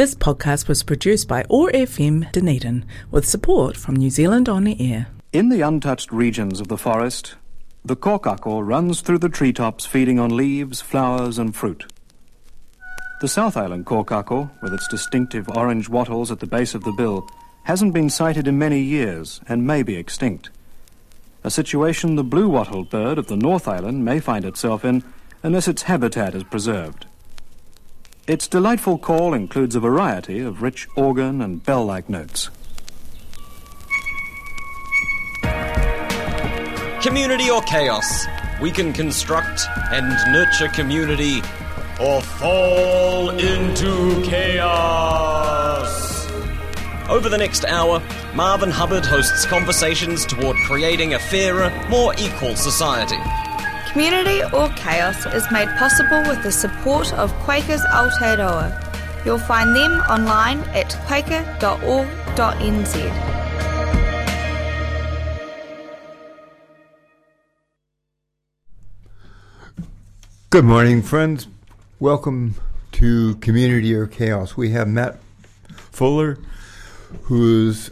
This podcast was produced by OAR FM Dunedin with support from New Zealand On Air. In the untouched regions of the forest, the kōkako runs through the treetops feeding on leaves, flowers, and fruit. The South Island kōkako, with its distinctive orange wattles at the base of the bill, hasn't been sighted in many years and may be extinct. A situation the blue wattled bird of the North Island may find itself in unless its habitat is preserved. Its delightful call includes a variety of rich organ and bell like notes. Community or chaos? We can construct and nurture community or fall into chaos. Over the next hour, Marvin Hubbard hosts conversations toward creating a fairer, more equal society. Community or Chaos is made possible with the support of Quakers Aotearoa. You'll find them online at quaker.org.nz. Good morning, friends. Welcome to Community or Chaos. We have Matt Fuller, who's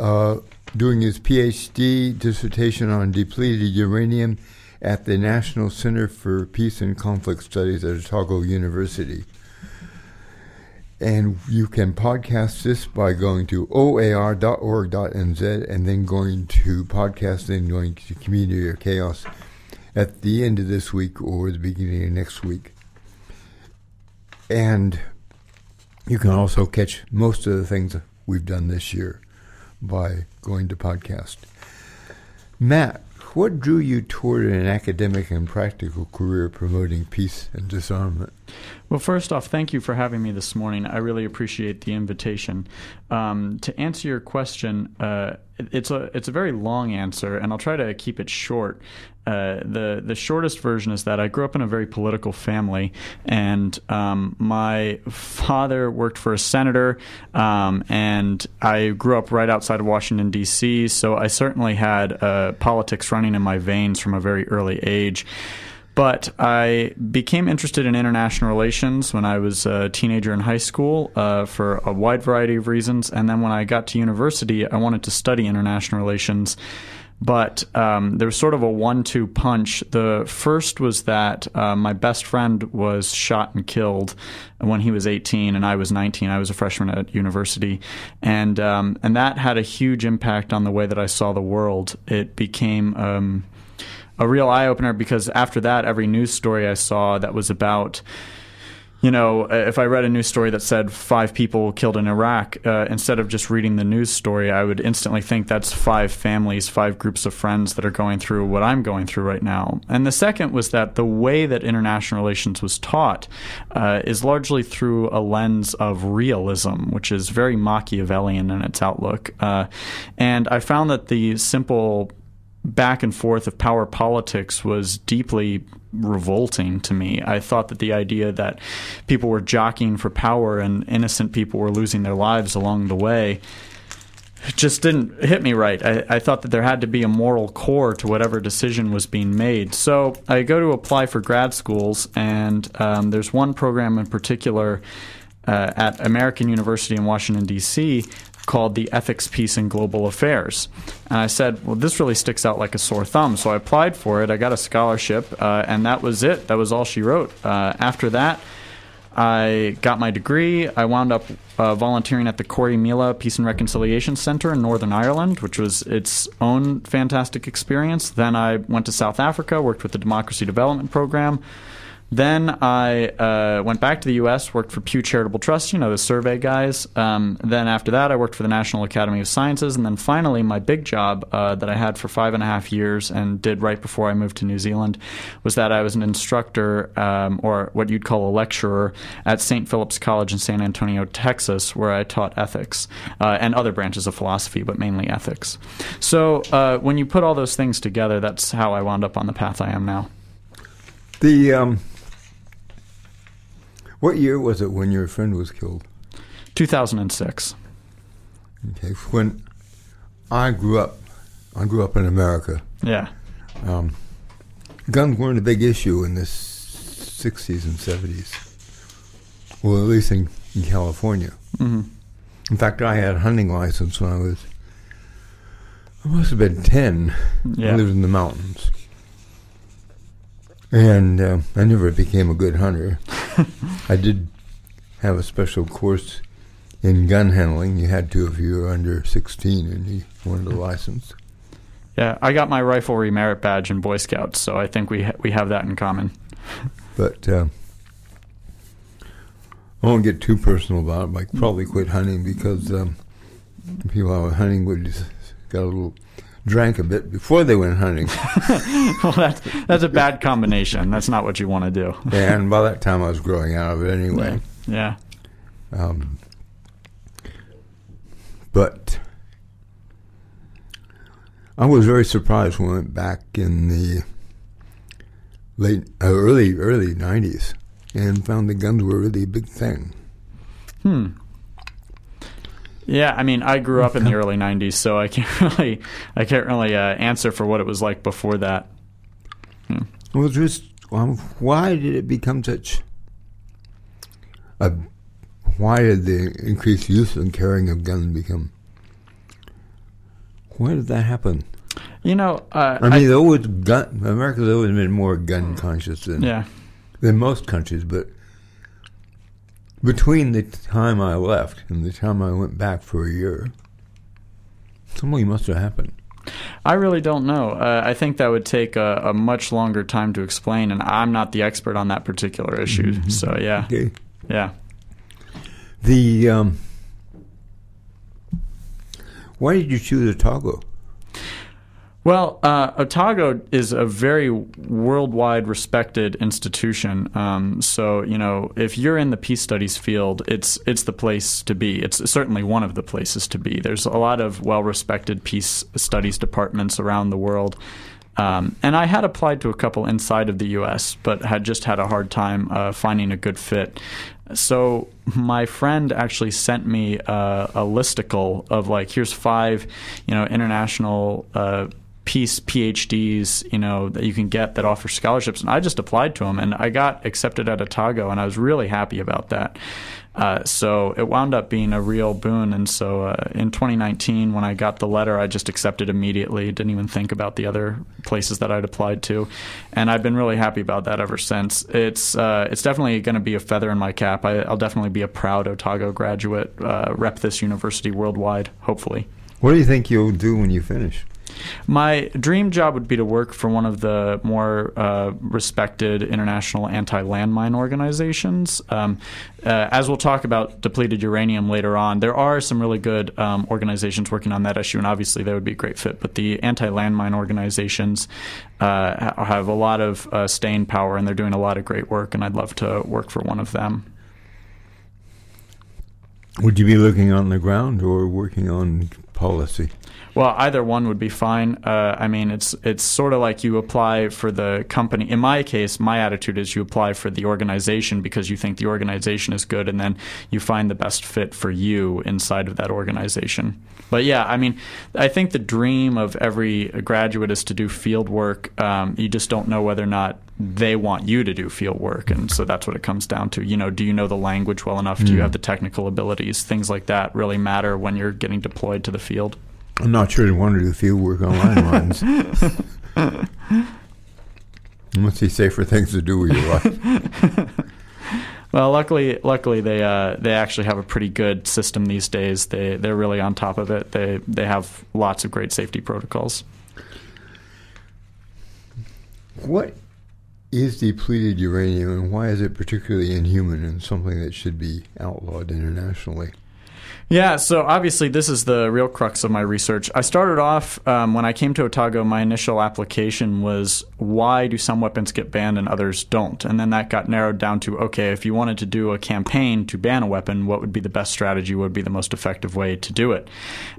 uh, doing his PhD dissertation on depleted uranium at the National Center for Peace and Conflict Studies at Otago University. And you can podcast this by going to oar.org.nz and then going to podcast, then going to Community or Chaos at the end of this week or the beginning of next week. And you can also catch most of the things we've done this year by going to podcast. Matt, what drew you toward an academic and practical career promoting peace and disarmament? Well, first off, thank you for having me this morning. I really appreciate the invitation. Um, to answer your question, uh, it's a it's a very long answer, and I'll try to keep it short. Uh, the the shortest version is that I grew up in a very political family, and um, my father worked for a senator, um, and I grew up right outside of Washington D.C. So I certainly had uh, politics running in my veins from a very early age. But I became interested in international relations when I was a teenager in high school uh, for a wide variety of reasons. And then when I got to university, I wanted to study international relations. But um, there was sort of a one two punch. The first was that uh, my best friend was shot and killed when he was 18 and I was 19. I was a freshman at university. And, um, and that had a huge impact on the way that I saw the world. It became. Um, a real eye opener because after that, every news story I saw that was about you know, if I read a news story that said five people killed in Iraq, uh, instead of just reading the news story, I would instantly think that's five families, five groups of friends that are going through what I'm going through right now. And the second was that the way that international relations was taught uh, is largely through a lens of realism, which is very Machiavellian in its outlook. Uh, and I found that the simple back and forth of power politics was deeply revolting to me. I thought that the idea that people were jockeying for power and innocent people were losing their lives along the way just didn't hit me right. I, I, thought that there had to be a moral core to whatever decision was being made. So I go to apply for grad schools, and um, there's one program in particular uh, at American University in Washington, D.C., called the Ethics, Peace in Global Affairs. And I said, well, this really sticks out like a sore thumb. So I applied for it. I got a scholarship, uh, and that was it. That was all she wrote. Uh, after that, I got my degree. I wound up uh, volunteering at the Corrymeela Peace and Reconciliation Center in Northern Ireland, which was its own fantastic experience. Then I went to South Africa, worked with the Democracy Development Program. Then I uh, went back to the U.S., worked for Pew Charitable Trust, you know, the survey guys. Um, then after that, I worked for the National Academy of Sciences. And then finally, my big job uh, that I had for five and a half years and did right before I moved to New Zealand was that I was an instructor, um, or what you'd call a lecturer, at St. Philip's College in San Antonio, Texas, where I taught ethics uh, and other branches of philosophy, but mainly ethics. So uh, when you put all those things together, that's how I wound up on the path I am now. The um, what year was it when your friend was killed? 2006. Okay, when I grew up, I grew up in America. Yeah. Um, guns weren't a big issue in the 60s and 70s. Well, at least in in California. hmm In fact, I had a hunting license when I was, I must have been 10. Yeah. I lived in the mountains. And uh, I never became a good hunter. I did have a special course in gun handling. You had to if you were under 16 and you wanted a license. Yeah, I got my riflery merit badge in Boy Scouts, so I think we ha- we have that in common. But uh, I won't get too personal about it. I probably quit hunting because um, people I was hunting would just got a little drank a bit before they went hunting. well, that's that's a bad combination. That's not what you want to do. and by that time I was growing out of it anyway. Yeah. Um, but I was very surprised when I went back in the late, uh, early, early '90s and found the guns were really a big thing. Hmm. Yeah, I mean, I grew up in the early '90s, so I can't really, I can't really uh, answer for what it was like before that. It was just um, why did it become such a? Why did the increased use and carrying of guns become? Why did that happen? You know, uh, I mean, always gun. America's always been more gun conscious than yeah, than most countries, but between the time I left and the time I went back for a year, something must have happened. I really don't know. Uh, I think that would take a, a much longer time to explain, and I'm not the expert on that particular issue. So yeah, Okay. yeah. The um, why did you choose Otago? Well, uh, Otago is a very worldwide respected institution. Um, so, you know, if you're in the peace studies field, it's it's the place to be. It's certainly one of the places to be. There's a lot of well-respected peace studies departments around the world. Um, and I had applied to a couple inside of the U.S., but had just had a hard time uh, finding a good fit. So my friend actually sent me uh, a listicle of like, here's five, you know, international uh, peace PhDs, you know, that you can get that offer scholarships, and I just applied to them, and I got accepted at Otago, and I was really happy about that. Uh, so it wound up being a real boon. And so uh, in 2019, when I got the letter, I just accepted immediately. Didn't even think about the other places that I'd applied to, and I've been really happy about that ever since. It's uh, it's definitely going to be a feather in my cap. I, I'll definitely be a proud Otago graduate, uh, rep this university worldwide. Hopefully. What do you think you'll do when you finish? My dream job would be to work for one of the more uh, respected international anti landmine organizations. Um, uh, as we'll talk about depleted uranium later on, there are some really good um, organizations working on that issue, and obviously they would be a great fit. But the anti landmine organizations uh, have a lot of uh, staying power, and they're doing a lot of great work, and I'd love to work for one of them. Would you be looking on the ground or working on policy? Well, either one would be fine. Uh, I mean, it's it's sort of like you apply for the company. In my case, my attitude is you apply for the organization because you think the organization is good, and then you find the best fit for you inside of that organization. But yeah, I mean, I think the dream of every graduate is to do field work. Um, you just don't know whether or not they want you to do field work, and so that's what it comes down to. You know, do you know the language well enough? Do you have the technical abilities? Things like that really matter when you're getting deployed to the field. I'm not sure want to do field work on landmines. Must be safer things to do with your life. Well, luckily, luckily they uh, they actually have a pretty good system these days. They they're really on top of it. They they have lots of great safety protocols. What is depleted uranium and why is it particularly inhuman and something that should be outlawed internationally? Yeah, so obviously this is the real crux of my research. I started off um, when I came to Otago. My initial application was why do some weapons get banned and others don't, and then that got narrowed down to okay, if you wanted to do a campaign to ban a weapon, what would be the best strategy? What would be the most effective way to do it?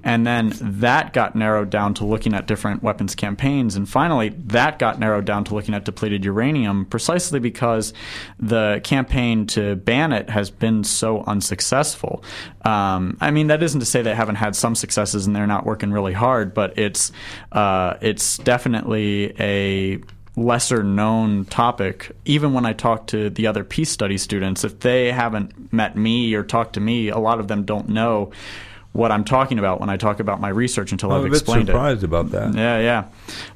And then that got narrowed down to looking at different weapons campaigns, and finally that got narrowed down to looking at depleted uranium, precisely because the campaign to ban it has been so unsuccessful. Um, I mean, that isn't to say they haven't had some successes and they're not working really hard, but it's uh, it's definitely a lesser known topic. Even when I talk to the other peace study students, if they haven't met me or talked to me, a lot of them don't know what I'm talking about when I talk about my research until I'm I've a bit explained surprised it. about that. Yeah, yeah.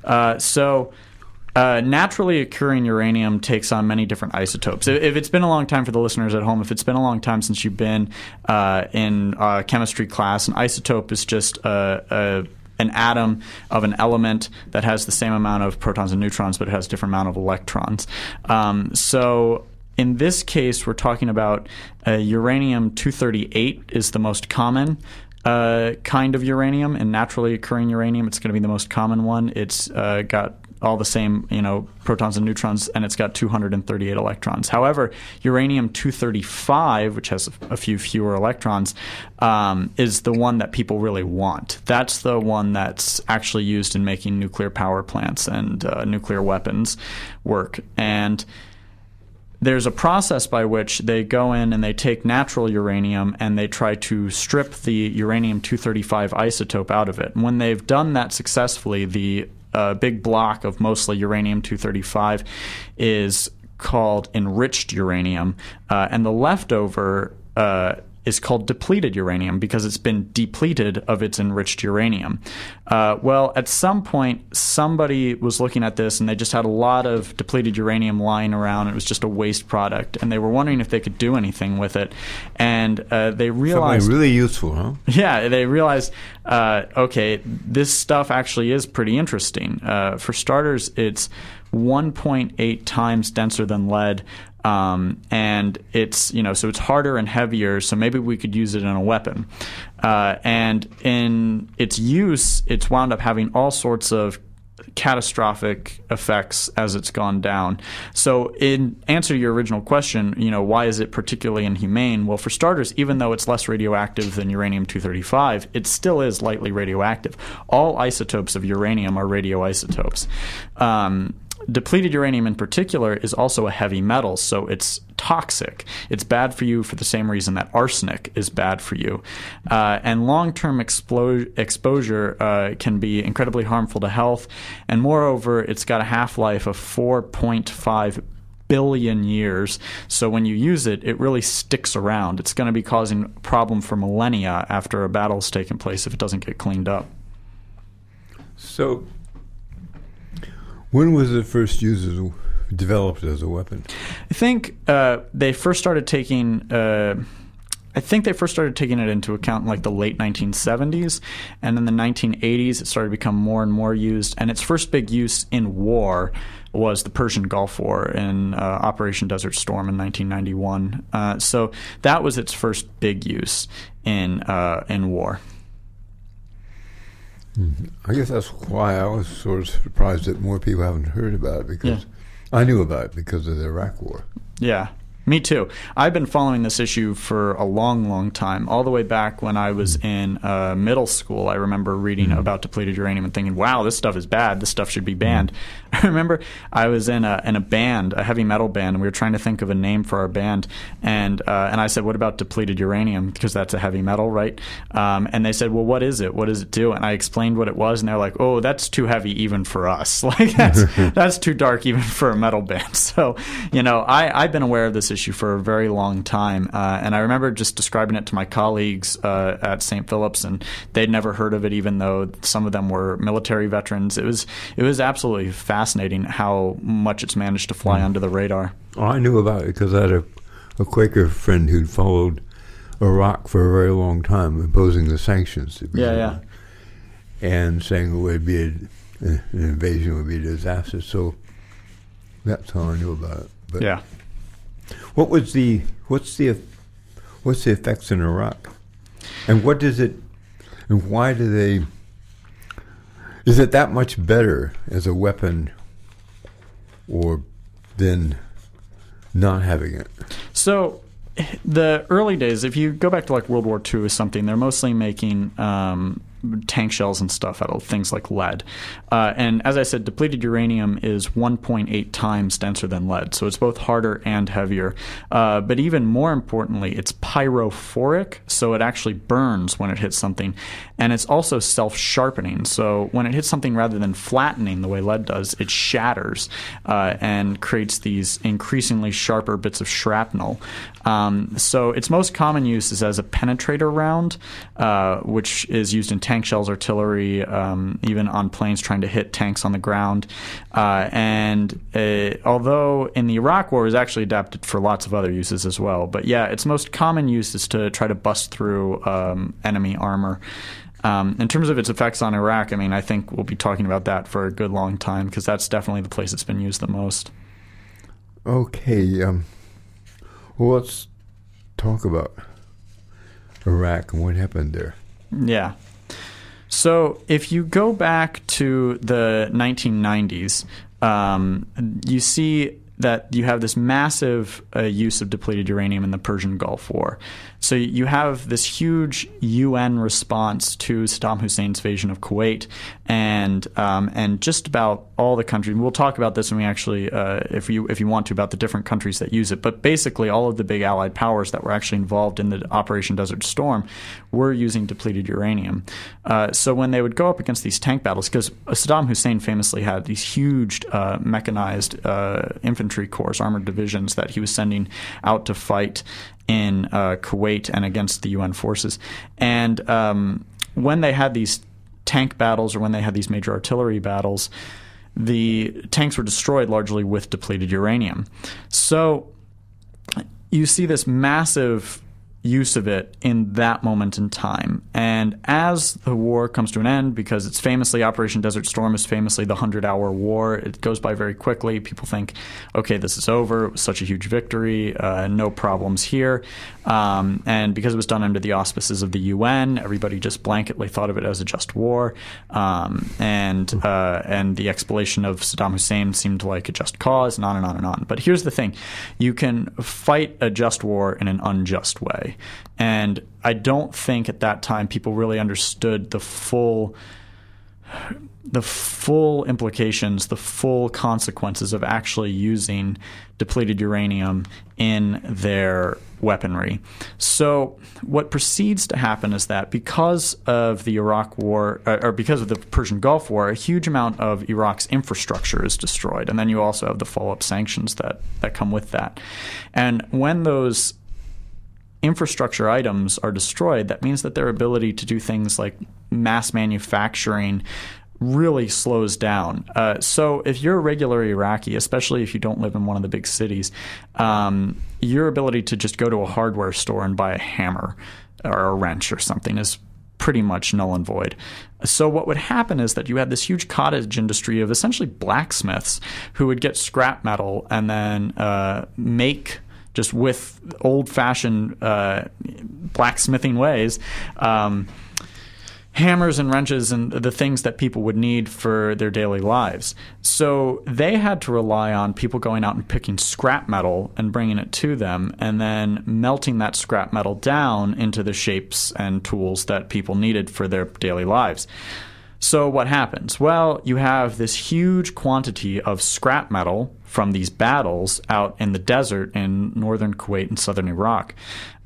Uh, so. Uh, naturally occurring uranium takes on many different isotopes. If, if it's been a long time for the listeners at home, if it's been a long time since you've been uh, in uh, chemistry class, an isotope is just a, a an atom of an element that has the same amount of protons and neutrons, but it has a different amount of electrons. Um, so in this case, we're talking about uh, uranium 238 is the most common. Uh, kind of uranium and naturally occurring uranium. It's going to be the most common one. It's uh, got all the same, you know, protons and neutrons, and it's got 238 electrons. However, uranium 235, which has a few fewer electrons, um, is the one that people really want. That's the one that's actually used in making nuclear power plants and uh, nuclear weapons work. And there's a process by which they go in and they take natural uranium and they try to strip the uranium 235 isotope out of it. And when they've done that successfully, the uh, big block of mostly uranium 235 is called enriched uranium, uh, and the leftover uh, is called depleted uranium because it's been depleted of its enriched uranium. Uh, well, at some point, somebody was looking at this and they just had a lot of depleted uranium lying around. It was just a waste product, and they were wondering if they could do anything with it. And uh, they realized. Something really useful, huh? Yeah, they realized, uh, okay, this stuff actually is pretty interesting. Uh, for starters, it's 1.8 times denser than lead. Um, and it's you know so it's harder and heavier so maybe we could use it in a weapon uh, and in its use it's wound up having all sorts of catastrophic effects as it's gone down. So, in answer to your original question, you know, why is it particularly inhumane? Well, for starters, even though it's less radioactive than uranium 235, it still is lightly radioactive. All isotopes of uranium are radioisotopes. Um, depleted uranium in particular is also a heavy metal, so it's toxic. It's bad for you for the same reason that arsenic is bad for you. Uh, and long term explo- exposure uh, can be incredibly harmful to health. And moreover, it's got a half life of 4.5 billion years. So when you use it, it really sticks around. It's going to be causing a problem for millennia after a battle's taken place if it doesn't get cleaned up. So, when was it first used as a, developed as a weapon? I think uh, they first started taking. Uh, I think they first started taking it into account in like the late 1970s, and in the 1980s it started to become more and more used. And its first big use in war was the Persian Gulf War in uh, Operation Desert Storm in 1991. Uh, so that was its first big use in uh, in war. Mm-hmm. I guess that's why I was sort of surprised that more people haven't heard about it because Yeah. I knew about it because of the Iraq War. Yeah, me too. I've been following this issue for a long, long time. All the way back when I was in uh, middle school, I remember reading about depleted uranium and thinking, "Wow, this stuff is bad. This stuff should be banned." I remember I was in a in a band, a heavy metal band, and we were trying to think of a name for our band, and uh, and I said, "What about depleted uranium? Because that's a heavy metal, right?" Um, and they said, "Well, what is it? What does it do?" And I explained what it was, and they're like, "Oh, that's too heavy even for us. Like that's that's too dark even for a metal band." So, you know, I I've been aware of this issue for a very long time, uh, and I remember just describing it to my colleagues uh, at St. Philip's, and they'd never heard of it, even though some of them were military veterans. It was it was absolutely fascinating how much it's managed to fly under the radar. Oh, I knew about it because I had a, a Quaker friend who'd followed Iraq for a very long time, imposing the sanctions. to Yeah, yeah. And saying it would be a, an invasion would be a disaster. So that's how I knew about it. But Yeah. What was the what's the what's the effects in Iraq, and what does it, and why do they? Is it that much better as a weapon, or than not having it? So the early days, if you go back to like World War II or something, they're mostly making um, tank shells and stuff out of things like lead. Uh, and as I said, depleted uranium is 1.8 times denser than lead, so it's both harder and heavier. Uh, but even more importantly, it's pyrophoric, so it actually burns when it hits something. And it's also self sharpening, so when it hits something rather than flattening the way lead does, it shatters uh, and creates these increasingly sharper bits of shrapnel. Um, so its most common use is as a penetrator round, uh, which is used in tank shells, artillery, um, even on planes trying to hit tanks on the ground. Uh, and uh, although in the Iraq War, it was actually adapted for lots of other uses as well. But yeah, its most common use is to try to bust through um, enemy armor. Um, in terms of its effects on Iraq, I mean, I think we'll be talking about that for a good long time because that's definitely the place it's been used the most. Okay. Um, well, let's talk about Iraq and what happened there. Yeah. So if you go back to the 1990s, um, you see that you have this massive uh, use of depleted uranium in the Persian Gulf War. So you have this huge UN response to Saddam Hussein's invasion of Kuwait, and um, and just about all the countries. We'll talk about this when we actually, uh, if you if you want to, about the different countries that use it. But basically, all of the big Allied powers that were actually involved in the Operation Desert Storm were using depleted uranium. Uh, so when they would go up against these tank battles, because Saddam Hussein famously had these huge uh, mechanized uh, infantry corps, armored divisions that he was sending out to fight in uh, Kuwait and against the UN forces. And um, when they had these tank battles or when they had these major artillery battles, the tanks were destroyed largely with depleted uranium. So you see this massive use of it in that moment in time. And as the war comes to an end, because it's famously Operation Desert Storm is famously the 100 hour war, it goes by very quickly. People think, okay, this is over. It was such a huge victory. Uh, no problems here. Um, and because it was done under the auspices of the UN, everybody just blanketly thought of it as a just war. Um, and, uh, and the explanation of Saddam Hussein seemed like a just cause, and on and on and on. But here's the thing you can fight a just war in an unjust way. And I don't think at that time people really understood the full the full implications, the full consequences of actually using depleted uranium in their weaponry. So, what proceeds to happen is that because of the Iraq War, uh, or because of the Persian Gulf War, a huge amount of Iraq's infrastructure is destroyed. And then you also have the follow up sanctions that, that come with that. And when those infrastructure items are destroyed, that means that their ability to do things like mass manufacturing really slows down. Uh, so if you're a regular Iraqi, especially if you don't live in one of the big cities, um, your ability to just go to a hardware store and buy a hammer or a wrench or something is pretty much null and void. So what would happen is that you had this huge cottage industry of essentially blacksmiths who would get scrap metal and then uh, make just with old fashioned uh, blacksmithing ways. Um, hammers and wrenches and the things that people would need for their daily lives. So they had to rely on people going out and picking scrap metal and bringing it to them and then melting that scrap metal down into the shapes and tools that people needed for their daily lives. So what happens? Well, you have this huge quantity of scrap metal from these battles out in the desert in northern Kuwait and southern Iraq.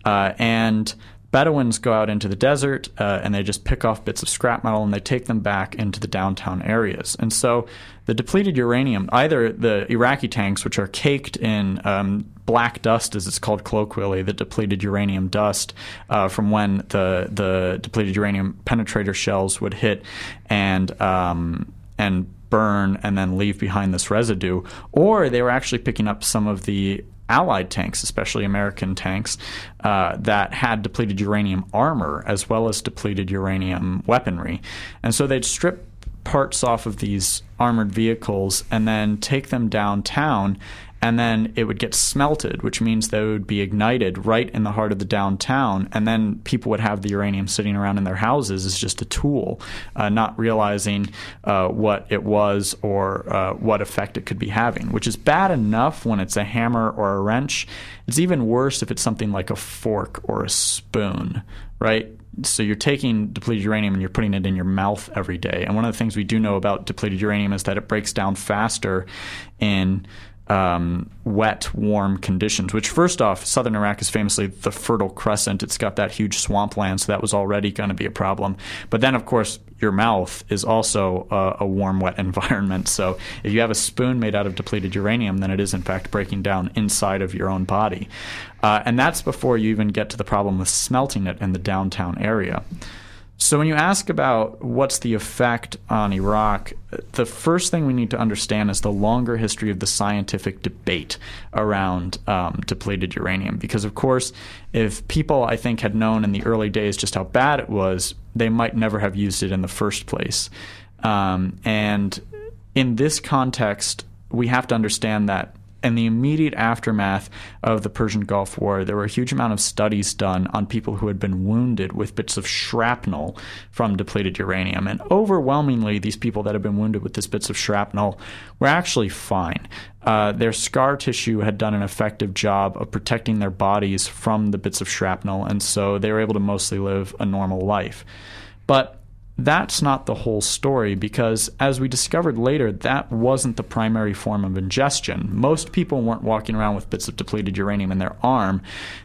Uh, and Bedouins go out into the desert uh, and they just pick off bits of scrap metal and they take them back into the downtown areas. And so the depleted uranium, either the Iraqi tanks, which are caked in um, black dust, as it's called colloquially, the depleted uranium dust uh, from when the the depleted uranium penetrator shells would hit and um, and burn and then leave behind this residue, or they were actually picking up some of the Allied tanks, especially American tanks, uh, that had depleted uranium armor as well as depleted uranium weaponry. And so they'd strip parts off of these armored vehicles and then take them downtown and then it would get smelted, which means it would be ignited right in the heart of the downtown, and then people would have the uranium sitting around in their houses as just a tool, uh, not realizing uh, what it was or uh, what effect it could be having, which is bad enough when it's a hammer or a wrench. It's even worse if it's something like a fork or a spoon, right? so you're taking depleted uranium and you're putting it in your mouth every day. And one of the things we do know about depleted uranium is that it breaks down faster in um, wet, warm conditions. Which, first off, southern Iraq is famously the Fertile Crescent. It's got that huge swampland, so that was already going to be a problem. But then, of course, your mouth is also a, a, warm, wet environment. So if you have a spoon made out of depleted uranium, then it is in fact breaking down inside of your own body. Uh, and that's before you even get to the problem with smelting it in the downtown area. So, when you ask about what's the effect on Iraq, the first thing we need to understand is the longer history of the scientific debate around um, depleted uranium. Because, of course, if people, I think, had known in the early days just how bad it was, they might never have used it in the first place. Um, and in this context, we have to understand that in the immediate aftermath of the Persian Gulf War, there were a huge amount of studies done on people who had been wounded with bits of shrapnel from depleted uranium. And overwhelmingly, these people that had been wounded with these bits of shrapnel were actually fine. Uh, their scar tissue had done an effective job of protecting their bodies from the bits of shrapnel, and so they were able to mostly live a normal life. But that's not the whole story because, as we discovered later, that wasn't the primary form of ingestion. Most people weren't walking around with bits of depleted uranium in their arm,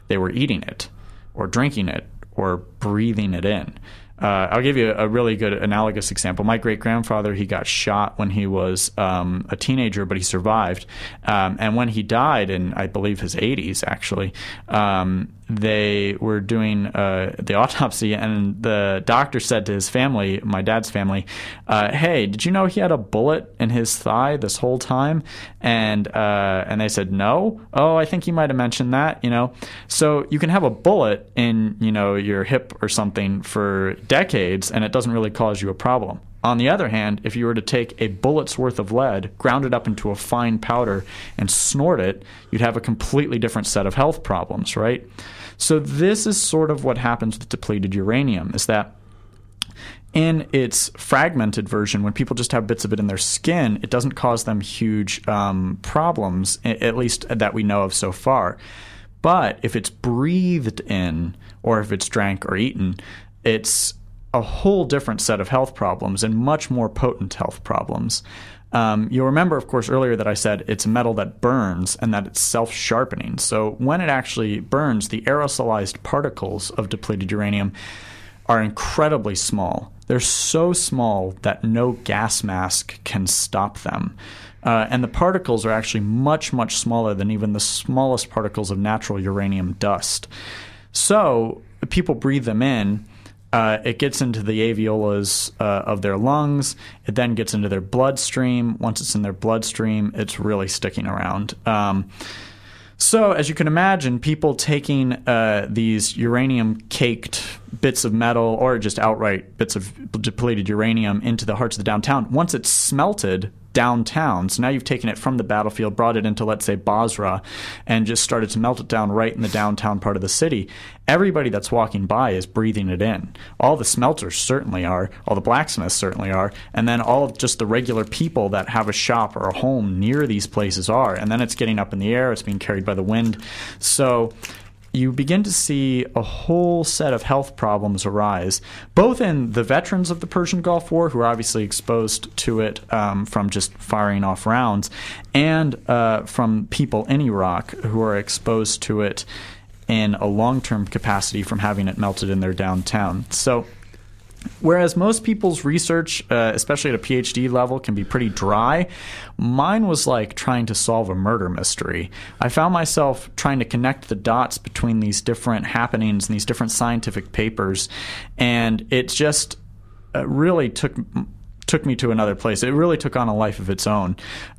they were eating it, or drinking it, or breathing it in. Uh, I'll give you a really good analogous example. My great grandfather, he got shot when he was um, a teenager, but he survived. Um, and when he died in, I believe, his 80s, actually, um, they were doing uh, the autopsy, and the doctor said to his family, my dad's family, uh, "Hey, did you know he had a bullet in his thigh this whole time?" And uh, and they said, "No." Oh, I think he might have mentioned that. You know, so you can have a bullet in you know your hip or something for decades, and it doesn't really cause you a problem. On the other hand, if you were to take a bullet's worth of lead, ground it up into a fine powder, and snort it, you'd have a completely different set of health problems, right? So this is sort of what happens with depleted uranium is that in its fragmented version, when people just have bits of it in their skin, it doesn't cause them huge um, problems, at least that we know of so far. But if it's breathed in, or if it's drank or eaten, it's a whole different set of health problems and much more potent health problems. Um, you'll remember, of course, earlier that I said it's a metal that burns and that it's self sharpening. So when it actually burns, the aerosolized particles of depleted uranium are incredibly small. They're so small that no gas mask can stop them. Uh, and the particles are actually much, much smaller than even the smallest particles of natural uranium dust. So people breathe them in uh, it gets into the alveolus uh, of their lungs. It then gets into their bloodstream. Once it's in their bloodstream, it's really sticking around. Um, so, as you can imagine, people taking uh, these uranium caked bits of metal or just outright bits of depleted uranium into the hearts of the downtown, once it's smelted, downtown. So now you've taken it from the battlefield, brought it into, let's say, Basra, and just started to melt it down right in the downtown part of the city. Everybody that's walking by is breathing it in. All the smelters certainly are, all the blacksmiths certainly are, and then all just the regular people that have a shop or a home near these places are. And then it's getting up in the air, it's being carried by the wind. So you begin to see a whole set of health problems arise, both in the veterans of the Persian Gulf War, who are obviously exposed to it um, from just firing off rounds, and uh, from people in Iraq who are exposed to it in a long term capacity from having it melted in their downtown. So, Whereas most people's research, uh, especially at a PhD level, can be pretty dry, mine was like trying to solve a murder mystery. I found myself trying to connect the dots between these different happenings and these different scientific papers, and it just uh, really took took me to another place. It really took on a life of its own.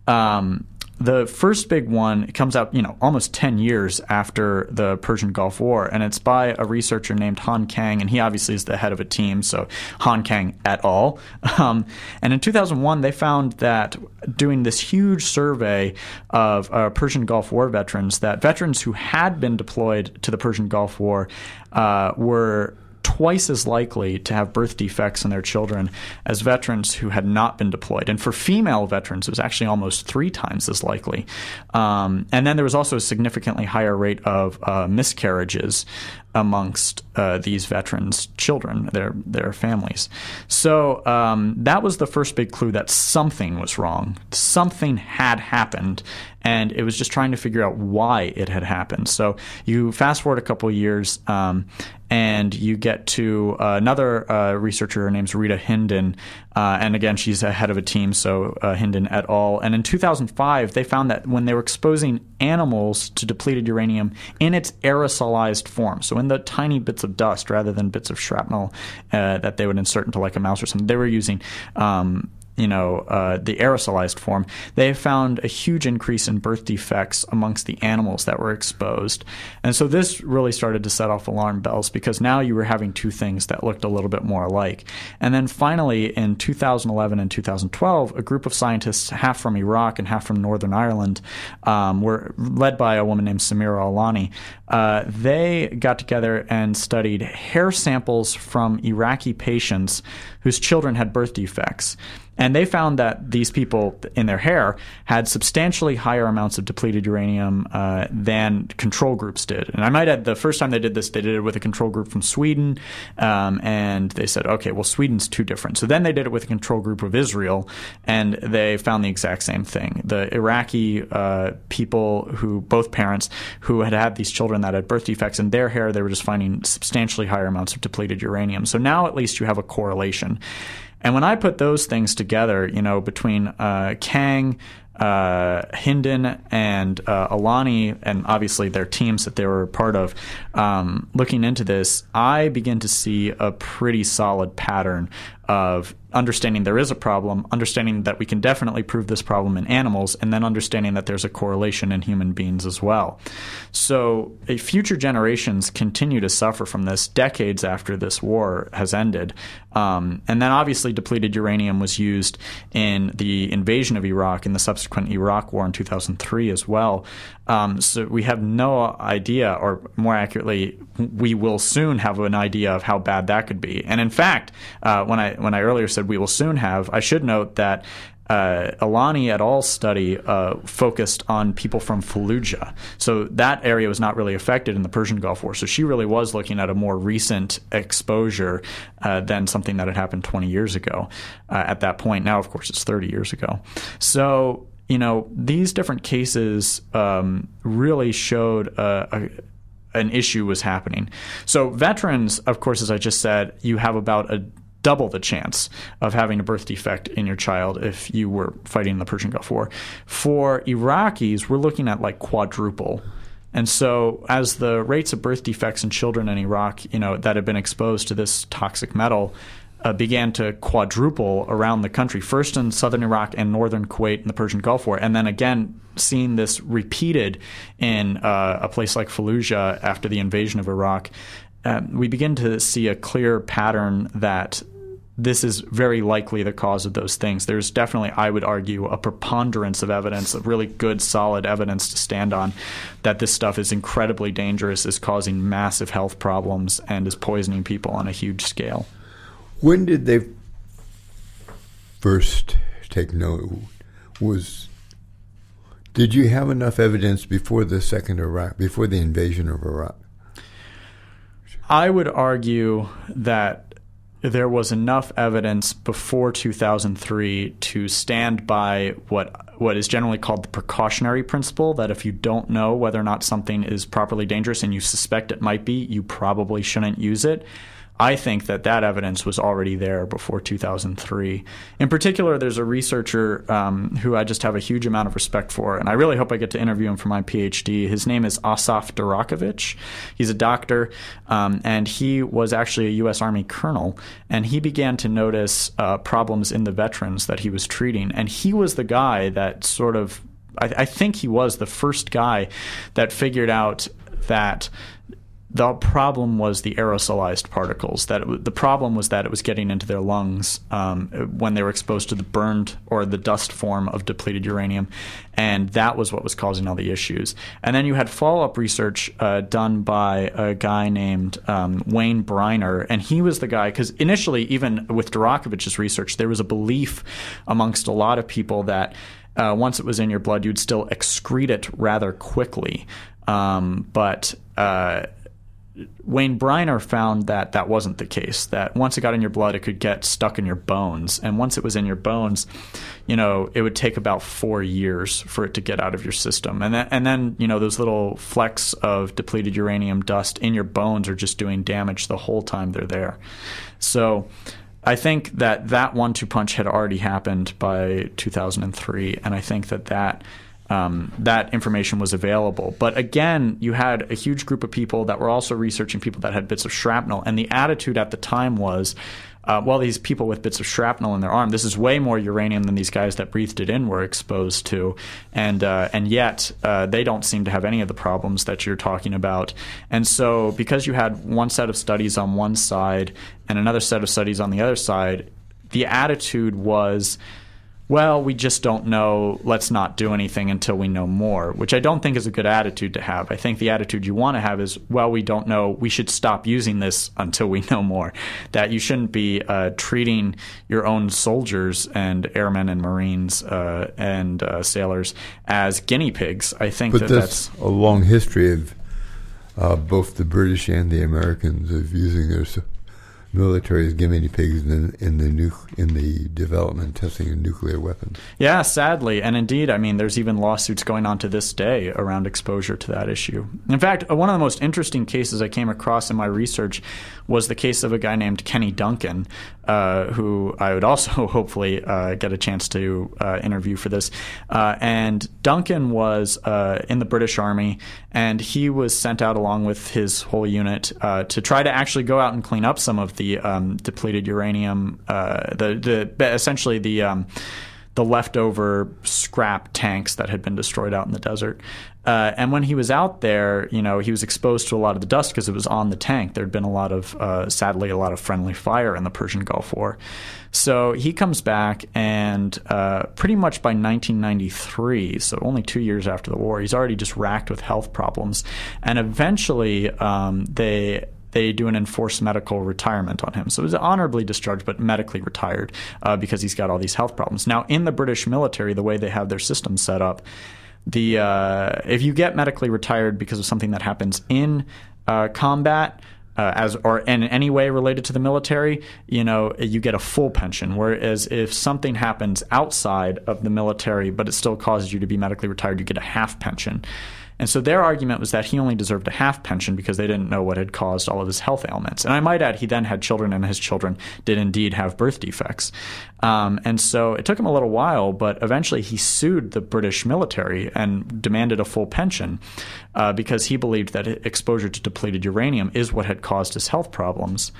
Um, the first big one comes out, you know, almost 10 years after the Persian Gulf War, and it's by a researcher named Han Kang, and he obviously is the head of a team, so Han Kang et al. Um, and in 2001, they found that doing this huge survey of uh, Persian Gulf War veterans, that veterans who had been deployed to the Persian Gulf War uh, were twice as likely to have birth defects in their children as veterans who had not been deployed. And for female veterans, it was actually almost three times as likely. Um, and then there was also a significantly higher rate of uh, miscarriages amongst uh, these veterans' children, their their families. So um, that was the first big clue that something was wrong. Something had happened, and it was just trying to figure out why it had happened. So you fast forward a couple years, um, and you get to uh, another uh, researcher. Her name's Rita Hindin, uh, and again, she's a head of a team, so uh, Hindin et al. And in 2005, they found that when they were exposing animals to depleted uranium in its aerosolized form, so in the tiny bits of dust rather than bits of shrapnel uh, that they would insert into like a mouse or something, they were using um, you know, uh, the aerosolized form, they found a huge increase in birth defects amongst the animals that were exposed. And so this really started to set off alarm bells because now you were having two things that looked a little bit more alike. And then finally, in 2011 and 2012, a group of scientists, half from Iraq and half from Northern Ireland, um, were led by a woman named Samira Alaani. Uh, they got together and studied hair samples from Iraqi patients whose children had birth defects. And they found that these people in their hair had substantially higher amounts of depleted uranium uh, than control groups did. And I might add, the first time they did this, they did it with a control group from Sweden. Um, and they said, okay, well, Sweden's too different. So then they did it with a control group of Israel, and they found the exact same thing. The Iraqi uh, people who, both parents, who had had these children that had birth defects in their hair, they were just finding substantially higher amounts of depleted uranium. So now at least you have a correlation. And when I put those things together, you know, between uh, Kang, uh, Hindin, and uh, Alaani, and obviously their teams that they were part of, um, looking into this, I begin to see a pretty solid pattern of understanding there is a problem, understanding that we can definitely prove this problem in animals, and then understanding that there's a correlation in human beings as well. So, future generations continue to suffer from this decades after this war has ended. Um, and then, obviously, depleted uranium was used in the invasion of Iraq and the subsequent Iraq War in 2003 as well. Um, so, we have no idea, or more accurately, we will soon have an idea of how bad that could be. And in fact, uh, when I when I earlier said we will soon have, I should note that uh, Alaani et al. study uh, focused on people from Fallujah. So that area was not really affected in the Persian Gulf War. So she really was looking at a more recent exposure uh, than something that had happened 20 years ago uh, at that point. Now, of course, it's 30 years ago. So, you know, these different cases um, really showed a, a an issue was happening. So, veterans, of course, as I just said, you have about a double the chance of having a birth defect in your child if you were fighting the Persian Gulf War. For Iraqis, we're looking at like quadruple. And so, as the rates of birth defects in children in Iraq, you know, that have been exposed to this toxic metal, uh, began to quadruple around the country, first in southern Iraq and northern Kuwait in the Persian Gulf War, and then again seeing this repeated in uh, a place like Fallujah after the invasion of Iraq. Um, we begin to see a clear pattern that this is very likely the cause of those things. There's definitely, I would argue, a preponderance of evidence, of really good, solid evidence to stand on that this stuff is incredibly dangerous, is causing massive health problems, and is poisoning people on a huge scale. When did they first take note? Was did you have enough evidence before the second Iraq, before the invasion of Iraq? I would argue that there was enough evidence before 2003 to stand by what what is generally called the precautionary principle that if you don't know whether or not something is properly dangerous and you suspect it might be, you probably shouldn't use it. I think that that evidence was already there before 2003. In particular, there's a researcher um, who I just have a huge amount of respect for, and I really hope I get to interview him for my PhD. His name is Asaf Durakovic. He's a doctor, um, and he was actually a U.S. Army colonel, and he began to notice uh, problems in the veterans that he was treating. And he was the guy that sort of I, I think he was the first guy that figured out that the problem was the aerosolized particles. That it, the problem was that it was getting into their lungs um, when they were exposed to the burned or the dust form of depleted uranium, and that was what was causing all the issues. And then you had follow up research uh, done by a guy named um, Wayne Briner, and he was the guy because initially, even with Durakovic's research, there was a belief amongst a lot of people that. Uh, once it was in your blood, you'd still excrete it rather quickly. Um, but uh, Wayne Briner found that that wasn't the case. That once it got in your blood, it could get stuck in your bones, and once it was in your bones, you know, it would take about four years for it to get out of your system, and then, and then you know those little flecks of depleted uranium dust in your bones are just doing damage the whole time they're there. So. I think that that one-two punch had already happened by 2003, and I think that that um, that information was available. But again, you had a huge group of people that were also researching people that had bits of shrapnel, and the attitude at the time was. Uh, well, these people with bits of shrapnel in their arm, this is way more uranium than these guys that breathed it in were exposed to, and uh, and yet uh, they don't seem to have any of the problems that you're talking about. And so, because you had one set of studies on one side and another set of studies on the other side, the attitude was well, we just don't know. Let's not do anything until we know more, which I don't think is a good attitude to have. I think the attitude you want to have is, well, we don't know. We should stop using this until we know more. That you shouldn't be uh, treating your own soldiers and airmen and Marines uh, and uh, sailors as guinea pigs. I think but that that's, that's a long history of uh, both the British and the Americans of using their military as guinea pigs in, in the in the development and testing of nuclear weapons. Yeah, sadly, and indeed, I mean, there's even lawsuits going on to this day around exposure to that issue. In fact, one of the most interesting cases I came across in my research was the case of a guy named Kenny Duncan, uh, who I would also hopefully uh, get a chance to uh, interview for this. Uh, and Duncan was uh, in the British Army, and he was sent out along with his whole unit uh, to try to actually go out and clean up some of the um, depleted uranium, the, the essentially the um, the leftover scrap tanks that had been destroyed out in the desert. Uh, and when he was out there, you know, he was exposed to a lot of the dust because it was on the tank. There'd been a lot of, uh, sadly, a lot of friendly fire in the Persian Gulf War. So he comes back, and uh, pretty much by 1993, so only two years after the war, he's already just racked with health problems. And eventually, um, they they do an enforced medical retirement on him. So he's honorably discharged, but medically retired uh, because he's got all these health problems. Now, in the British military, the way they have their system set up, the uh, if you get medically retired because of something that happens in uh, combat. Uh, as or in any way related to the military, you know, you get a full pension. Whereas if something happens outside of the military, but it still causes you to be medically retired, you get a half pension. And so their argument was that he only deserved a half pension because they didn't know what had caused all of his health ailments. And I might add, he then had children, and his children did indeed have birth defects. Um, and so it took him a little while, but eventually he sued the British military and demanded a full pension uh, because he believed that exposure to depleted uranium is what had caused his health problems.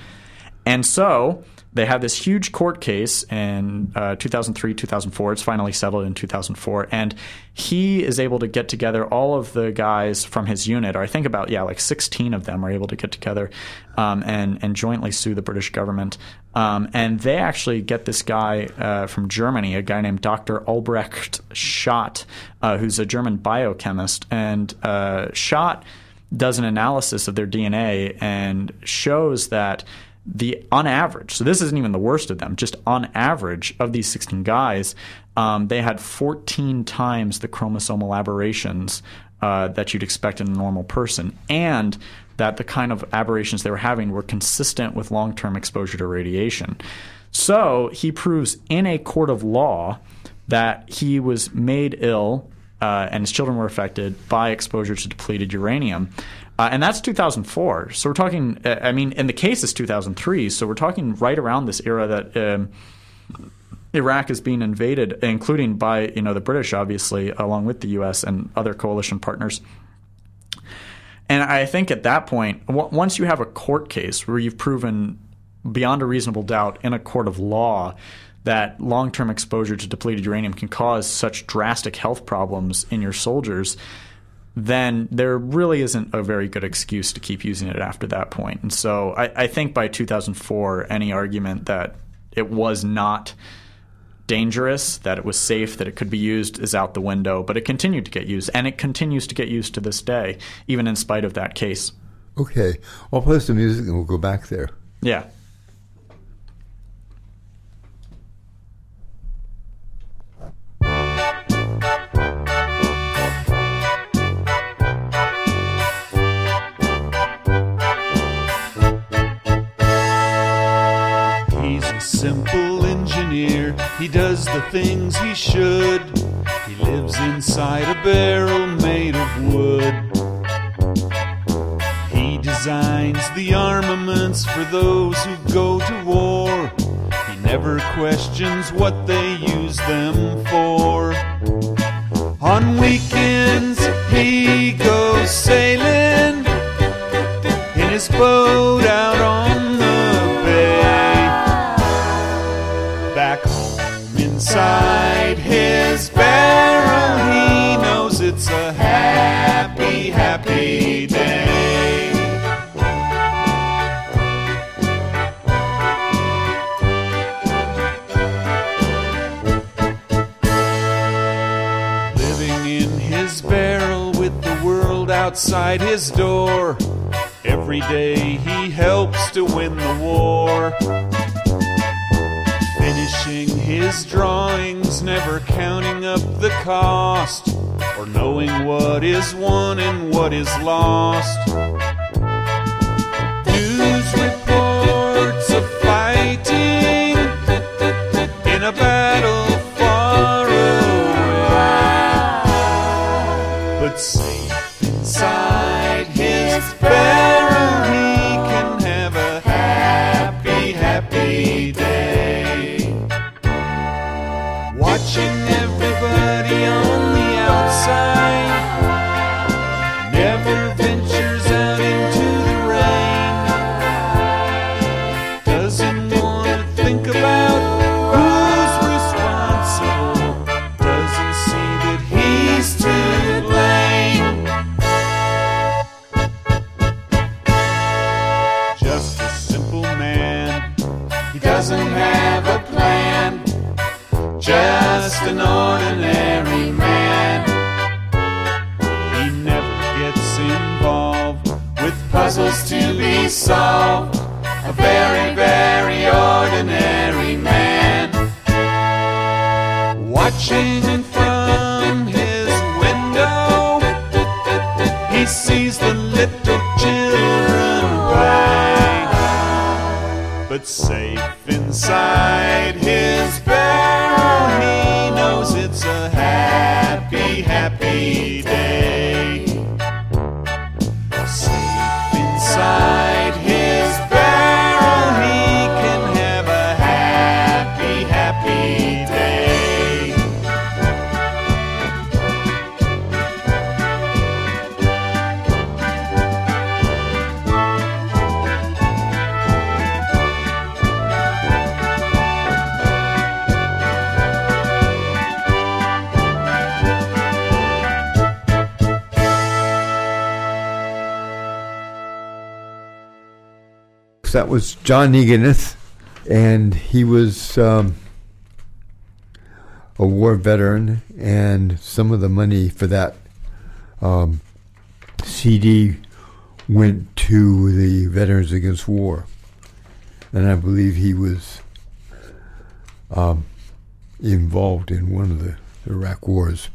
And so they have this huge court case in uh, 2003, 2004. It's finally settled in 2004. And he is able to get together all of the guys from his unit, or I think about, yeah, like 16 of them are able to get together um, and, and jointly sue the British government. Um, and they actually get this guy uh, from Germany, a guy named Dr. Albrecht Schott, uh, who's a German biochemist. And uh, Schott does an analysis of their DNA and shows that the on average, so this isn't even the worst of them, just on average of these 16 guys, um, they had 14 times the chromosomal aberrations uh, that you'd expect in a normal person, and that the kind of aberrations they were having were consistent with long term exposure to radiation. So he proves in a court of law that he was made ill uh, and his children were affected by exposure to depleted uranium. Uh, and that's 2004. So we're talking, uh, I mean, in the case is 2003. So we're talking right around this era that um, Iraq is being invaded, including by you know the British, obviously, along with the U.S. and other coalition partners. And I think at that point, w- once you have a court case where you've proven beyond a reasonable doubt in a court of law that long term exposure to depleted uranium can cause such drastic health problems in your soldiers, then there really isn't a very good excuse to keep using it after that point. And so I, I think by 2004, any argument that it was not dangerous, that it was safe, that it could be used is out the window. But it continued to get used, and it continues to get used to this day, even in spite of that case. Okay, I'll play some music and we'll go back there. Yeah. He does the things he should. He lives inside a barrel made of wood. He designs the armaments for those who go to war. He never questions what they use them for. On weekends, he goes sailing in his boat out on inside his barrel, he knows it's a happy, happy day. Living in his barrel with the world outside his door. Every day he helps to win the war. Finishing his drawings, never counting up the cost, or knowing what is won and what is lost. From his window, he sees the little children. But safe inside was John Eganeth, and he was um, a war veteran, and some of the money for that um, CD went to the Veterans Against War, and I believe he was um, involved in one of the Iraq wars,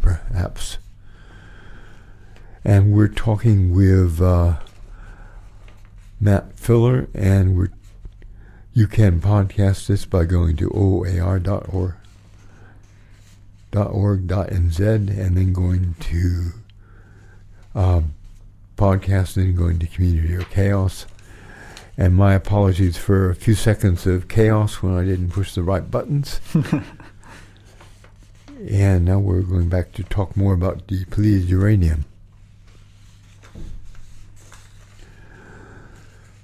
perhaps. And we're talking with. Uh, Matt Fuller, and we're, you can podcast this by going to oar.org, .org.nz and then going to um, podcast and then going to Community or Chaos. And my apologies for a few seconds of chaos when I didn't push the right buttons. and now we're going back to talk more about depleted uranium.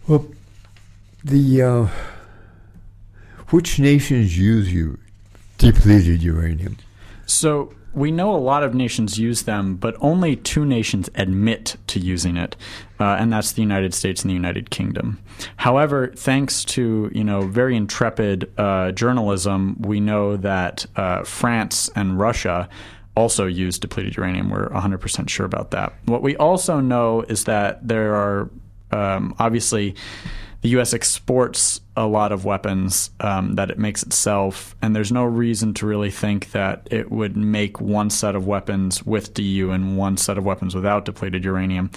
Well, the uh, Which nations use you depleted uranium? So we know a lot of nations use them, but only two nations admit to using it, uh, and that's the United States and the United Kingdom. However, thanks to you know very intrepid uh, journalism, we know that uh, France and Russia also use depleted uranium. We're 100% sure about that. What we also know is that there are um, obviously the U.S. exports a lot of weapons um, that it makes itself, and there's no reason to really think that it would make one set of weapons with DU and one set of weapons without depleted uranium.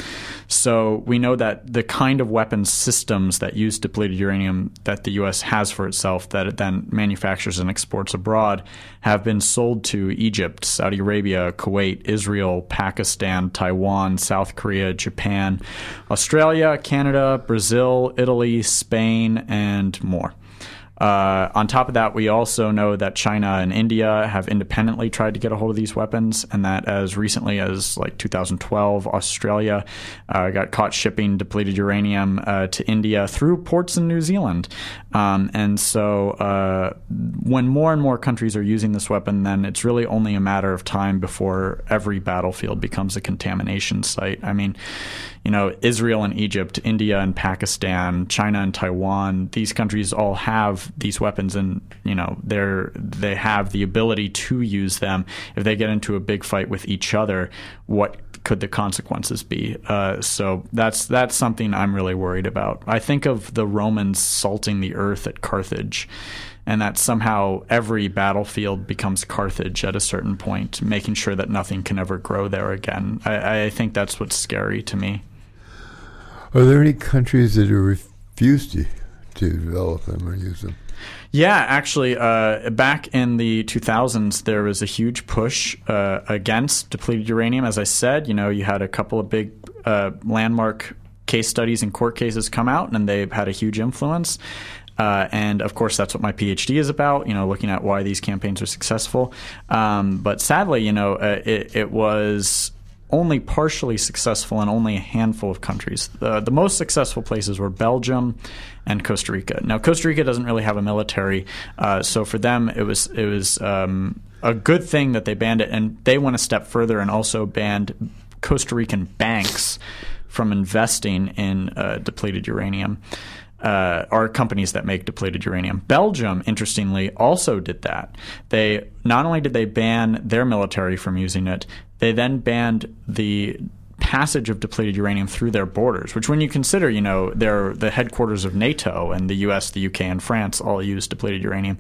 So we know that the kind of weapons systems that use depleted uranium that the U.S. has for itself, that it then manufactures and exports abroad, have been sold to Egypt, Saudi Arabia, Kuwait, Israel, Pakistan, Taiwan, South Korea, Japan, Australia, Canada, Brazil, Italy, Spain, and and more. Uh, on top of that, we also know that China and India have independently tried to get a hold of these weapons, and that as recently as like 2012, Australia uh, got caught shipping depleted uranium uh, to India through ports in New Zealand. Um, and so, uh, when more and more countries are using this weapon, then it's really only a matter of time before every battlefield becomes a contamination site. I mean, you know, Israel and Egypt, India and Pakistan, China and Taiwan, these countries all have these weapons and, you know, they're they have the ability to use them. If they get into a big fight with each other, what could the consequences be? Uh, so that's that's something I'm really worried about. I think of the Romans salting the earth at Carthage, and that somehow every battlefield becomes Carthage at a certain point, making sure that nothing can ever grow there again. I, I think that's what's scary to me. Are there any countries that have refused to, to develop them or use them? Yeah, actually, uh, back in the 2000s, there was a huge push uh, against depleted uranium. As I said, you know, you had a couple of big uh, landmark case studies and court cases come out, and they've had a huge influence. Uh, and of course, that's what my PhD is about. You know, looking at why these campaigns are successful. Um, but sadly, you know, uh, it, it was only partially successful in only a handful of countries. The, the most successful places were Belgium and Costa Rica. Now, Costa Rica doesn't really have a military, uh, so for them it was it was um, a good thing that they banned it, and they went a step further and also banned Costa Rican banks from investing in uh, depleted uranium. Uh, are companies that make depleted uranium. Belgium, interestingly, also did that. They not only did they ban their military from using it, they then banned the passage of depleted uranium through their borders, which when you consider, you know, they're the headquarters of NATO and the US, the UK, and France all use depleted uranium,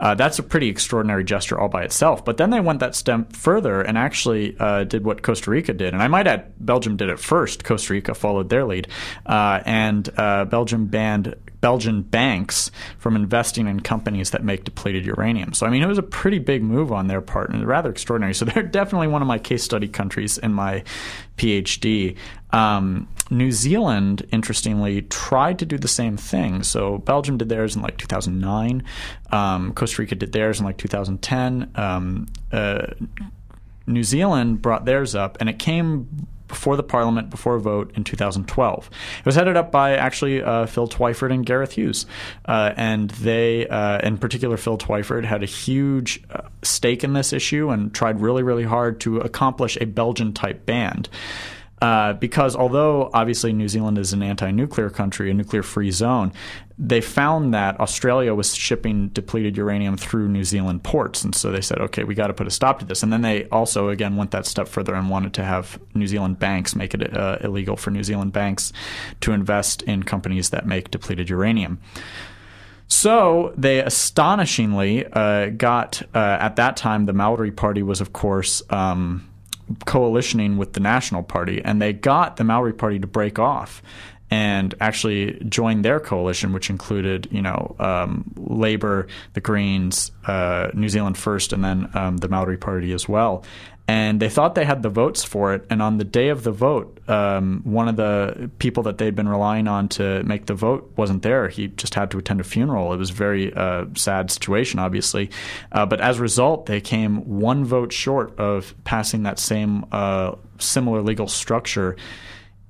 uh, that's a pretty extraordinary gesture all by itself. But then they went that step further and actually uh, did what Costa Rica did. And I might add, Belgium did it first. Costa Rica followed their lead. Uh, and uh, Belgium banned Belgian banks from investing in companies that make depleted uranium. So, I mean, it was a pretty big move on their part and rather extraordinary. So, they're definitely one of my case study countries in my PhD. Um, New Zealand, interestingly, tried to do the same thing. So, Belgium did theirs in like 2009, um, Costa Rica did theirs in like 2010. Um, uh, New Zealand brought theirs up, and it came before the parliament, before a vote in 2012. It was headed up by actually uh, Phil Twyford and Gareth Hughes. Uh, and they, uh, in particular, Phil Twyford, had a huge uh, stake in this issue and tried really, really hard to accomplish a Belgian type ban. Uh, because although obviously New Zealand is an anti nuclear country, a nuclear free zone, they found that Australia was shipping depleted uranium through New Zealand ports. And so they said, okay, we got to put a stop to this. And then they also, again, went that step further and wanted to have New Zealand banks make it uh, illegal for New Zealand banks to invest in companies that make depleted uranium. So they astonishingly uh, got, uh, at that time, the Maori Party was, of course, um, coalitioning with the National Party, and they got the Maori Party to break off and actually join their coalition, which included, you know, um, Labor, the Greens, uh, New Zealand First, and then um, the Maori Party as well. And they thought they had the votes for it. And on the day of the vote, um, one of the people that they'd been relying on to make the vote wasn't there. He just had to attend a funeral. It was a very uh, sad situation, obviously. Uh, but as a result, they came one vote short of passing that same uh, similar legal structure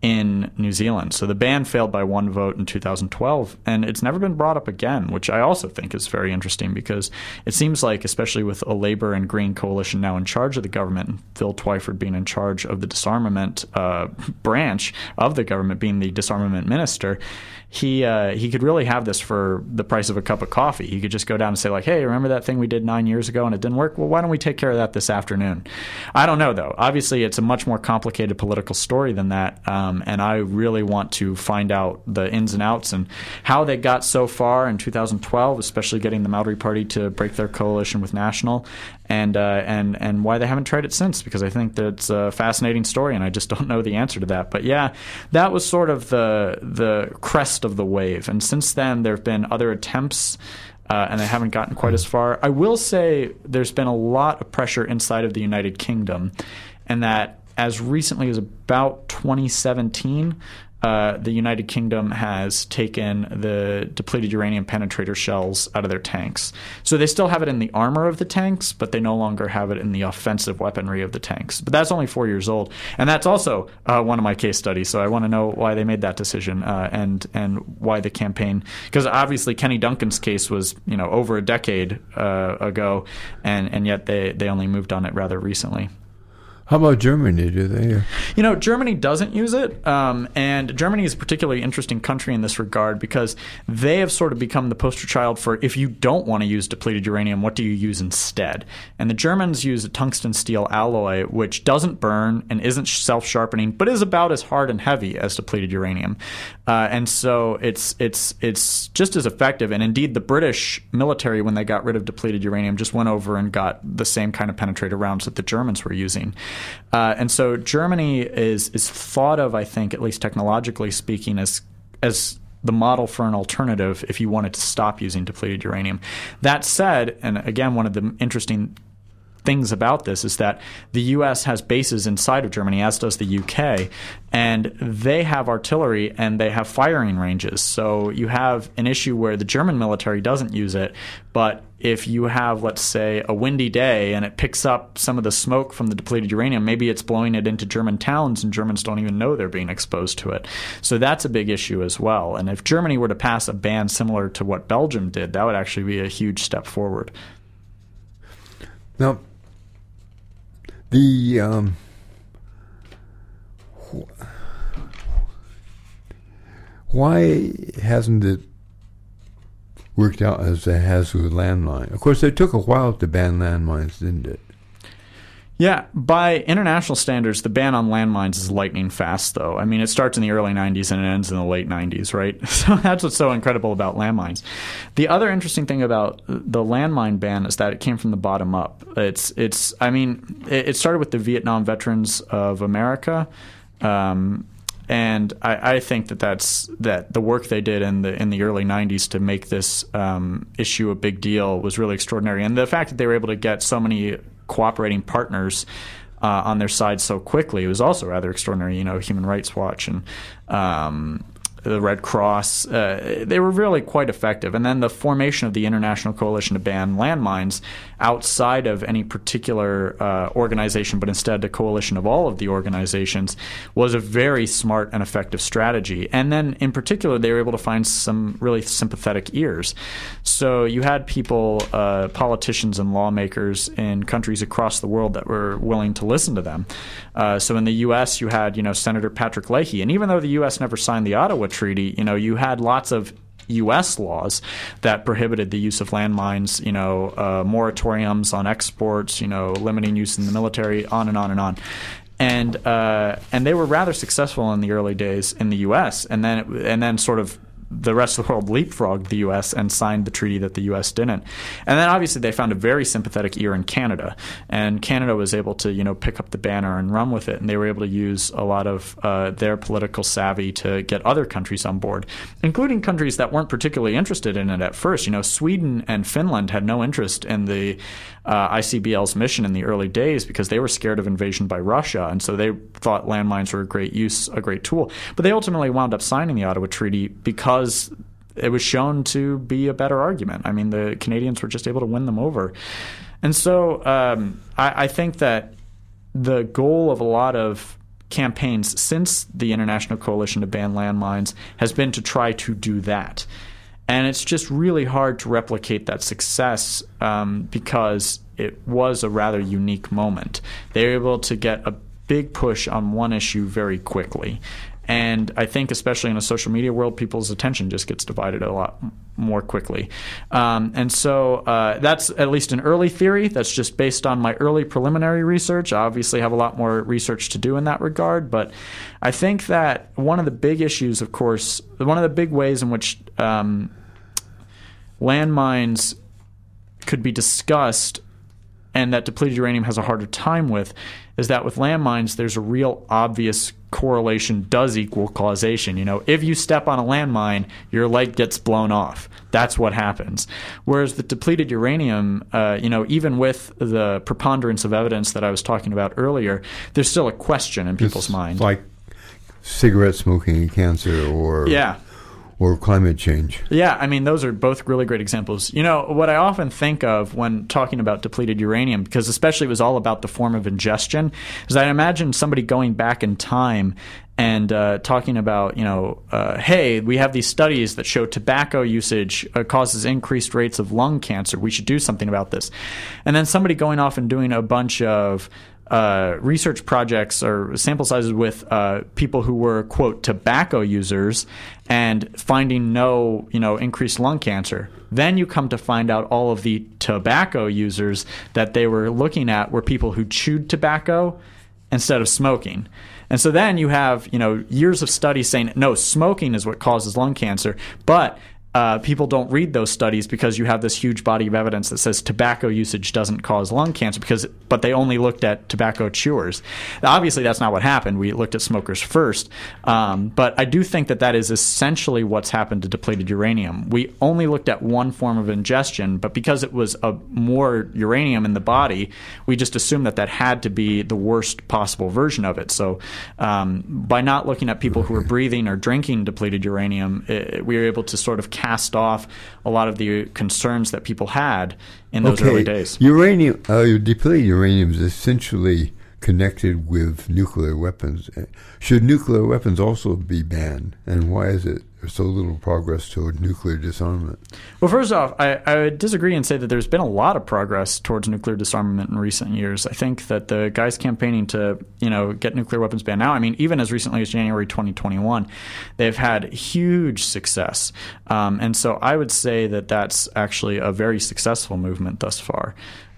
in New Zealand. So the ban failed by one vote in 2012, and it's never been brought up again, which I also think is very interesting because it seems like, especially with a Labor and Green coalition now in charge of the government, and Phil Twyford being in charge of the disarmament uh, branch of the government, being the disarmament minister, he uh, he could really have this for the price of a cup of coffee. He could just go down and say like, "Hey, remember that thing we did nine years ago and it didn't work? Well, why don't we take care of that this afternoon?" I don't know though. Obviously, it's a much more complicated political story than that, um, and I really want to find out the ins and outs and how they got so far in 2012, especially getting the Maori Party to break their coalition with National, and uh, and and why they haven't tried it since because I think that's a fascinating story and I just don't know the answer to that. But yeah, that was sort of the the crest of the wave, and since then there have been other attempts. Uh, and they haven't gotten quite as far. I will say there's been a lot of pressure inside of the United Kingdom, and that as recently as about 2017, uh, the United Kingdom has taken the depleted uranium penetrator shells out of their tanks. So they still have it in the armor of the tanks, but they no longer have it in the offensive weaponry of the tanks. But that's only four years old, and that's also uh, one of my case studies. So I want to know why they made that decision uh, and and why the campaign, because obviously Kenny Duncan's case was you know over a decade uh, ago, and and yet they they only moved on it rather recently. How about Germany? Do they? You know, Germany doesn't use it, um, and Germany is a particularly interesting country in this regard because they have sort of become the poster child for if you don't want to use depleted uranium, what do you use instead? And the Germans use a tungsten steel alloy, which doesn't burn and isn't self sharpening, but is about as hard and heavy as depleted uranium. Uh, and so it's it's it's just as effective. And indeed, the British military, when they got rid of depleted uranium, just went over and got the same kind of penetrator rounds that the Germans were using. Uh, and so Germany is is thought of, I think, at least technologically speaking, as as the model for an alternative if you wanted to stop using depleted uranium. That said, and again, one of the interesting things about this is that the U.S. has bases inside of Germany, as does the U.K., and they have artillery and they have firing ranges. So you have an issue where the German military doesn't use it, but if you have, let's say, a windy day and it picks up some of the smoke from the depleted uranium, maybe it's blowing it into German towns and Germans don't even know they're being exposed to it. So that's a big issue as well. And if Germany were to pass a ban similar to what Belgium did, that would actually be a huge step forward. Now, the um, why hasn't it worked out as it has with landmine? Of course, it took a while to ban landmines, didn't it? Yeah, by international standards, the ban on landmines is lightning fast, though. I mean, it starts in the early 90s and it ends in the late 90s, right? So that's what's so incredible about landmines. The other interesting thing about the landmine ban is that it came from the bottom up. It's, it's. I mean, it started with the Vietnam Veterans of America. Um, and I, I, think that that's that the work they did in the in the early '90s to make this um, issue a big deal was really extraordinary, and the fact that they were able to get so many cooperating partners uh, on their side so quickly It was also rather extraordinary. You know, Human Rights Watch and um, the Red Cross. Uh, they were really quite effective. And then the formation of the International Coalition to Ban Landmines outside of any particular uh, organization, but instead a coalition of all of the organizations, was a very smart and effective strategy. And then, in particular, they were able to find some really sympathetic ears. So you had people, uh, politicians and lawmakers in countries across the world that were willing to listen to them. Uh, so in the U.S., you had, you know, Senator Patrick Leahy, and even though the U.S. never signed the Ottawa Treaty, you know, you had lots of U.S. laws that prohibited the use of landmines, you know, uh, moratoriums on exports, you know, limiting use in the military, on and on and on. And uh, and they were rather successful in the early days in the U.S. and then it, and then sort of the rest of the world leapfrogged the U.S. and signed the treaty that the U.S. didn't. And then obviously they found a very sympathetic ear in Canada, and Canada was able to you know pick up the banner and run with it, and they were able to use a lot of uh, their political savvy to get other countries on board, including countries that weren't particularly interested in it at first. You know, Sweden and Finland had no interest in the uh, ICBL's mission in the early days because they were scared of invasion by Russia, and so they thought landmines were a great use, a great tool. But they ultimately wound up signing the Ottawa Treaty because it was shown to be a better argument. I mean, the Canadians were just able to win them over, and so um, I, I think that the goal of a lot of campaigns since the International Coalition to Ban Landmines has been to try to do that. And it's just really hard to replicate that success um, because it was a rather unique moment. They were able to get a big push on one issue very quickly. And I think, especially in a social media world, people's attention just gets divided a lot more quickly. Um, and so uh, that's at least an early theory. That's just based on my early preliminary research. I obviously have a lot more research to do in that regard. But I think that one of the big issues, of course, one of the big ways in which um, landmines could be discussed and that depleted uranium has a harder time with is that with landmines, there's a real obvious correlation does equal causation. You know, if you step on a landmine, your leg gets blown off. That's what happens. Whereas the depleted uranium, uh, you know, even with the preponderance of evidence that I was talking about earlier, there's still a question in people's It's minds. Like cigarette smoking and cancer or yeah. Or climate change. Yeah, I mean, those are both really great examples. You know, what I often think of when talking about depleted uranium, because especially it was all about the form of ingestion, is I imagine somebody going back in time and uh, talking about, you know, uh, hey, we have these studies that show tobacco usage uh, causes increased rates of lung cancer. We should do something about this. And then somebody going off and doing a bunch of uh, research projects or sample sizes with uh, people who were quote tobacco users and finding no you know increased lung cancer. Then you come to find out all of the tobacco users that they were looking at were people who chewed tobacco instead of smoking. And so then you have, you know, years of studies saying no, smoking is what causes lung cancer, but uh, people don't read those studies because you have this huge body of evidence that says tobacco usage doesn't cause lung cancer because but they only looked at tobacco chewers. Obviously that's not what happened. We looked at smokers first. Um, but i do think that that is essentially what's happened to depleted uranium. We only looked at one form of ingestion but because it was a more uranium in the body we just assumed that that had to be the worst possible version of it. So um, by not looking at people who were breathing or drinking depleted uranium it, we were able to sort of cast off a lot of the concerns that people had in those early days. Uranium, uh, depleted uranium is essentially connected with nuclear weapons. Uh, Should nuclear weapons also be banned? And why is it so little progress toward nuclear disarmament? Well, first off, I, I would disagree and say that there's been a lot of progress towards nuclear disarmament in recent years. I think that the guys campaigning to, you know, get nuclear weapons banned now, I mean, even as recently as January 2021, they've had huge success. Um, and so I would say that that's actually a very successful movement thus far.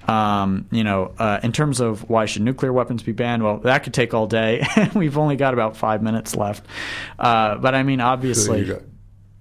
Um, you know, uh, in terms of why should nuclear weapons be banned, well, that could take all day. We've only got about five minutes left. Uh, but I mean, obviously, got-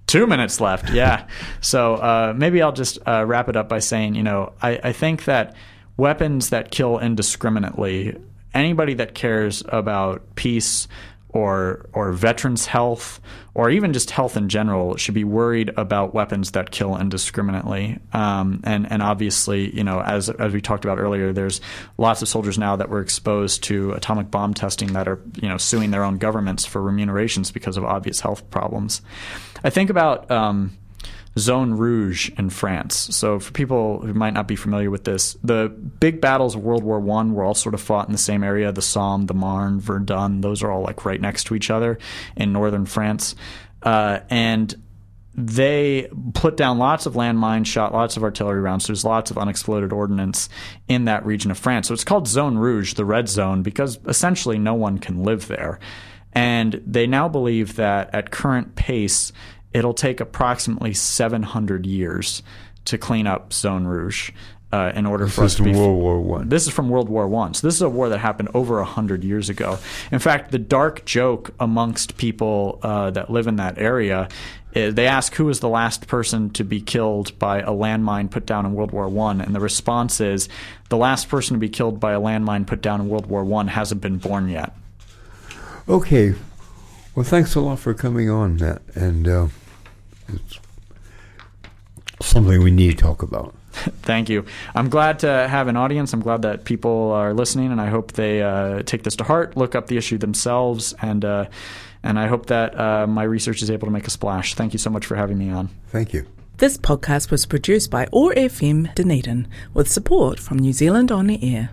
two minutes left. Yeah. so uh, maybe I'll just uh, wrap it up by saying, you know, I, I think that weapons that kill indiscriminately, anybody that cares about peace or or veterans' health or even just health in general should be worried about weapons that kill indiscriminately. Um, and and obviously, you know, as as we talked about earlier, there's lots of soldiers now that were exposed to atomic bomb testing that are you know suing their own governments for remunerations because of obvious health problems. I think about. Um, Zone Rouge in France. So, for people who might not be familiar with this, the big battles of World War One were all sort of fought in the same area: the Somme, the Marne, Verdun. Those are all like right next to each other in northern France, uh, and they put down lots of landmines, shot lots of artillery rounds. There's lots of unexploded ordnance in that region of France. So it's called Zone Rouge, the red zone, because essentially no one can live there. And they now believe that at current pace, it'll take approximately 700 years to clean up Zone Rouge. Uh, in order This for us is to from be World War One. this is from World War One. So this is a war that happened over a hundred years ago. In fact, the dark joke amongst people uh, that live in that area, is they ask who was the last person to be killed by a landmine put down in World War One, and the response is the last person to be killed by a landmine put down in World War One hasn't been born yet. Okay. Well, thanks a lot for coming on, Matt. And uh, it's something we need to talk about. Thank you. I'm glad to have an audience. I'm glad that people are listening, and I hope they uh, take this to heart, look up the issue themselves, and uh, and I hope that uh, my research is able to make a splash. Thank you so much for having me on. Thank you. This podcast was produced by OAR FM Dunedin with support from New Zealand On the Air.